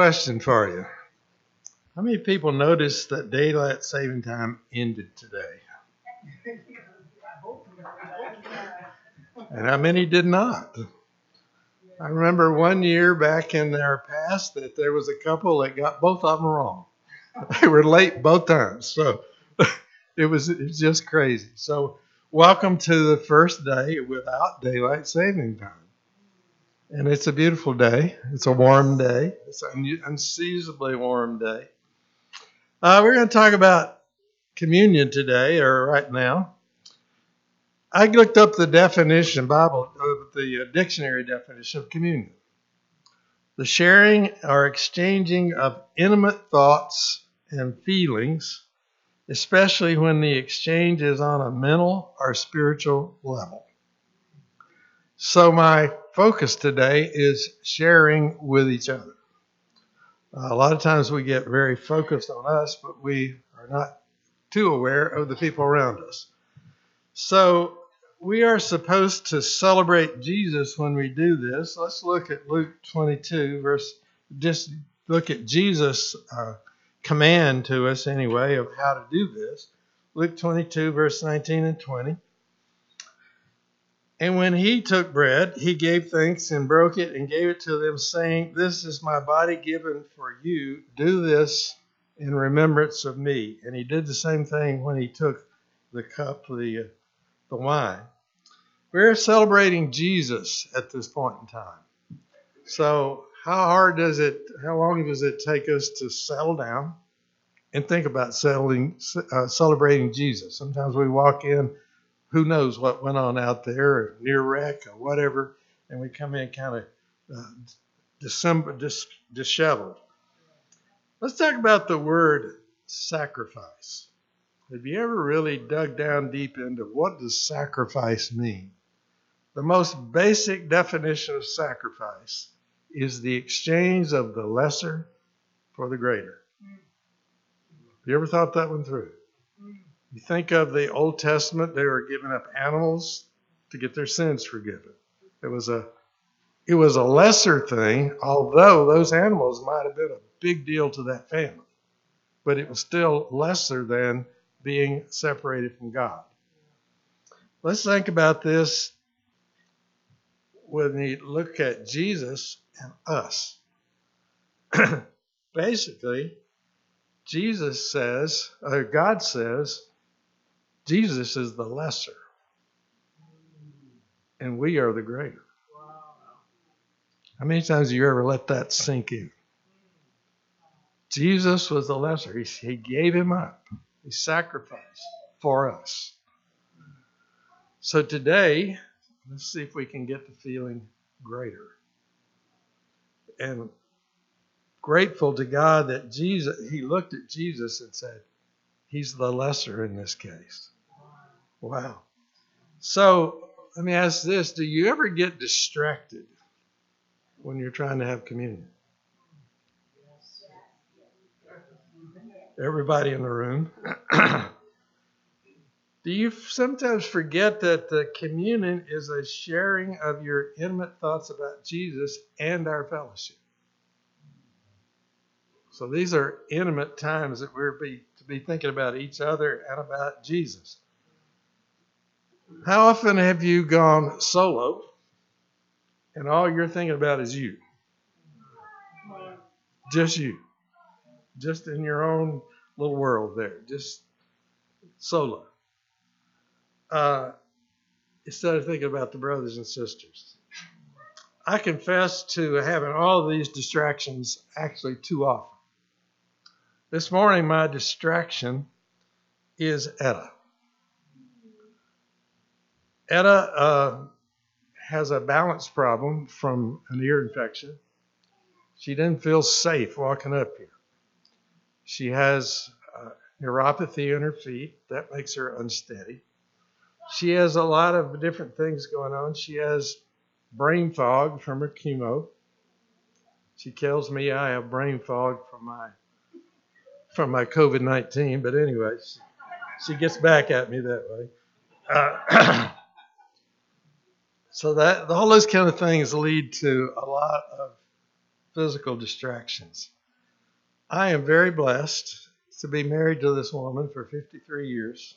Question for you. How many people noticed that daylight saving time ended today? And how many did not? I remember one year back in our past that there was a couple that got both of them wrong. They were late both times. So it was, it was just crazy. So, welcome to the first day without daylight saving time. And it's a beautiful day. It's a warm day. It's an unseasonably warm day. Uh, we're going to talk about communion today, or right now. I looked up the definition, Bible, uh, the uh, dictionary definition of communion. The sharing or exchanging of intimate thoughts and feelings, especially when the exchange is on a mental or spiritual level. So, my focus today is sharing with each other. Uh, a lot of times we get very focused on us, but we are not too aware of the people around us. So, we are supposed to celebrate Jesus when we do this. Let's look at Luke 22, verse, just look at Jesus' uh, command to us, anyway, of how to do this. Luke 22, verse 19 and 20. And when he took bread, he gave thanks and broke it and gave it to them, saying, This is my body given for you. Do this in remembrance of me. And he did the same thing when he took the cup, the, the wine. We're celebrating Jesus at this point in time. So, how hard does it, how long does it take us to settle down and think about settling, uh, celebrating Jesus? Sometimes we walk in who knows what went on out there, near wreck, or whatever, and we come in kind of uh, December, dis- disheveled. Let's talk about the word sacrifice. Have you ever really dug down deep into what does sacrifice mean? The most basic definition of sacrifice is the exchange of the lesser for the greater. Have you ever thought that one through? You think of the Old Testament, they were giving up animals to get their sins forgiven. It was a it was a lesser thing, although those animals might have been a big deal to that family. But it was still lesser than being separated from God. Let's think about this when we look at Jesus and us. Basically, Jesus says, or God says, Jesus is the lesser, and we are the greater. How many times have you ever let that sink in? Jesus was the lesser. He, he gave him up. He sacrificed for us. So today, let's see if we can get the feeling greater. And grateful to God that Jesus, he looked at Jesus and said, He's the lesser in this case. Wow. So let me ask this Do you ever get distracted when you're trying to have communion? Everybody in the room. Do you sometimes forget that the communion is a sharing of your intimate thoughts about Jesus and our fellowship? So these are intimate times that we're be, to be thinking about each other and about Jesus. How often have you gone solo and all you're thinking about is you? Just you. Just in your own little world there. Just solo. Uh, instead of thinking about the brothers and sisters. I confess to having all of these distractions actually too often. This morning, my distraction is Etta. Etta uh, has a balance problem from an ear infection. She didn't feel safe walking up here. She has uh, neuropathy in her feet. That makes her unsteady. She has a lot of different things going on. She has brain fog from her chemo. She tells me I have brain fog from my from my COVID 19, but anyway, she, she gets back at me that way. Uh, So that all those kind of things lead to a lot of physical distractions. I am very blessed to be married to this woman for 53 years.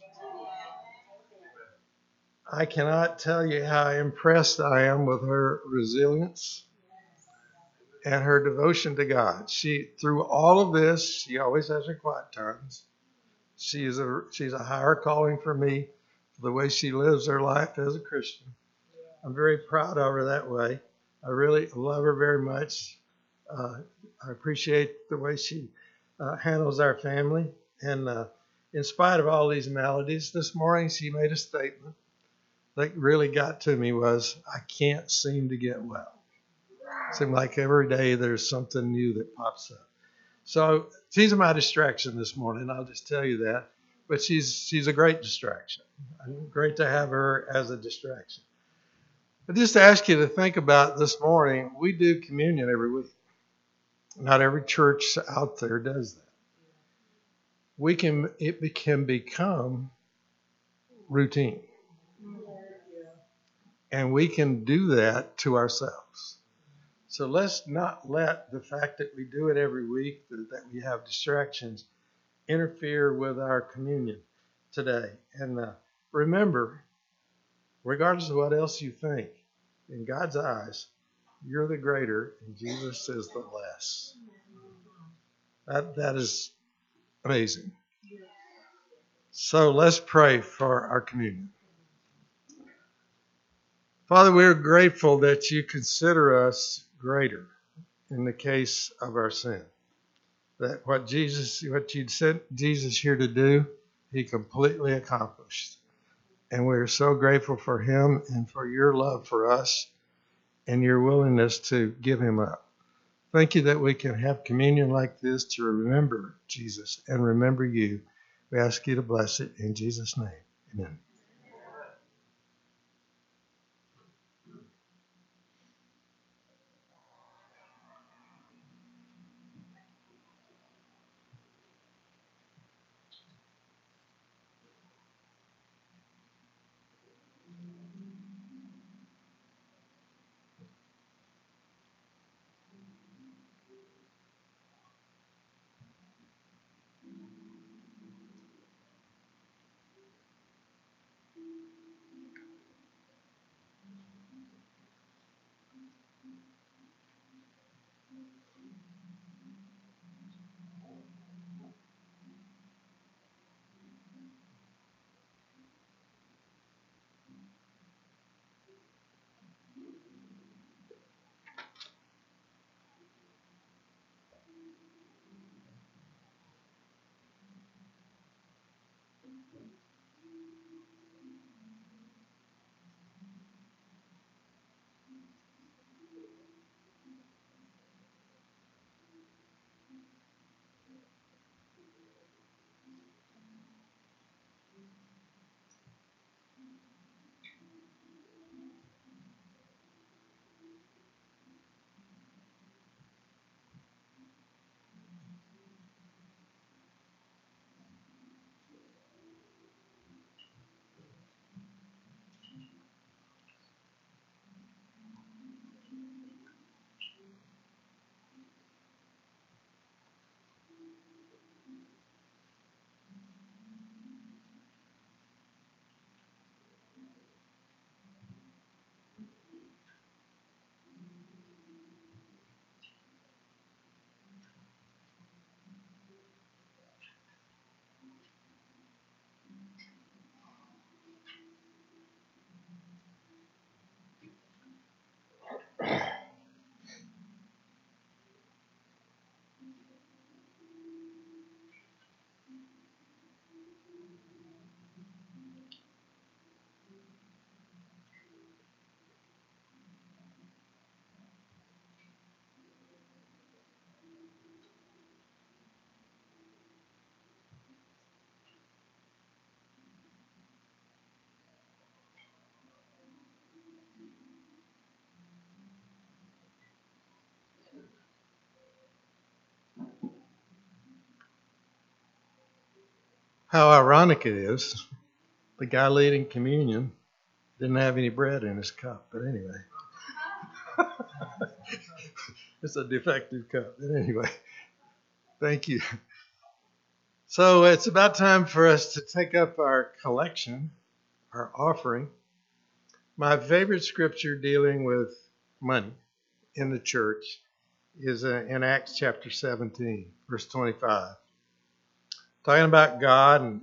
I cannot tell you how impressed I am with her resilience and her devotion to God. She, through all of this, she always has her quiet times. She is a she's a higher calling for me, the way she lives her life as a Christian. I'm very proud of her that way. I really love her very much. Uh, I appreciate the way she uh, handles our family. And uh, in spite of all these maladies, this morning she made a statement that really got to me was, I can't seem to get well. It seems like every day there's something new that pops up. So she's my distraction this morning. I'll just tell you that. But she's she's a great distraction. Great to have her as a distraction. But just to ask you to think about this morning, we do communion every week. Not every church out there does that. We can it can become routine. And we can do that to ourselves. So let's not let the fact that we do it every week, that we have distractions, interfere with our communion today. And uh, remember, regardless of what else you think, in God's eyes, you're the greater and Jesus is the less. That, that is amazing. So let's pray for our communion. Father, we are grateful that you consider us greater in the case of our sin. That what Jesus, what you'd sent Jesus here to do, he completely accomplished. And we are so grateful for him and for your love for us and your willingness to give him up. Thank you that we can have communion like this to remember Jesus and remember you. We ask you to bless it in Jesus' name. Amen. How ironic it is, the guy leading communion didn't have any bread in his cup. But anyway, it's a defective cup. But anyway, thank you. So it's about time for us to take up our collection, our offering. My favorite scripture dealing with money in the church is uh, in Acts chapter 17, verse 25. Talking about God, and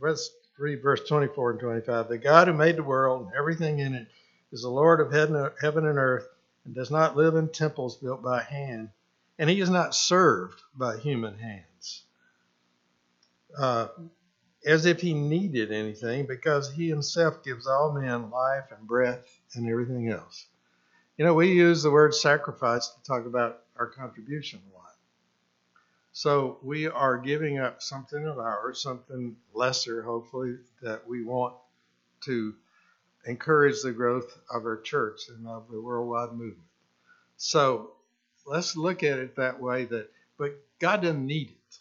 let's read verse 24 and 25. The God who made the world and everything in it is the Lord of heaven and earth and does not live in temples built by hand, and he is not served by human hands. Uh, as if he needed anything, because he himself gives all men life and breath and everything else. You know, we use the word sacrifice to talk about our contribution a lot. So we are giving up something of ours, something lesser, hopefully, that we want to encourage the growth of our church and of the worldwide movement. So let's look at it that way that but God doesn't need it.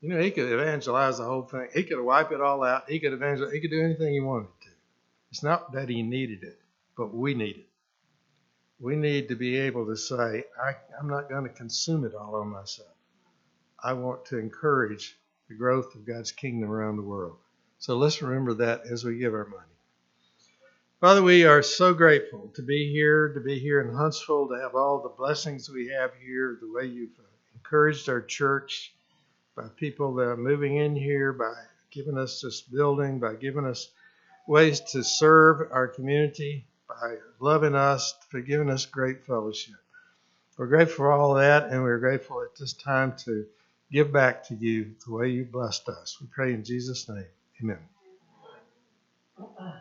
You know, he could evangelize the whole thing. He could wipe it all out. He could evangelize. He could do anything he wanted to. It's not that he needed it, but we need it. We need to be able to say, I, I'm not going to consume it all on myself. I want to encourage the growth of God's kingdom around the world. So let's remember that as we give our money. Father, we are so grateful to be here, to be here in Huntsville, to have all the blessings we have here, the way you've encouraged our church by people that are moving in here, by giving us this building, by giving us ways to serve our community, by loving us, for giving us great fellowship. We're grateful for all that, and we're grateful at this time to give back to you the way you blessed us. We pray in Jesus' name. Amen. Uh-uh.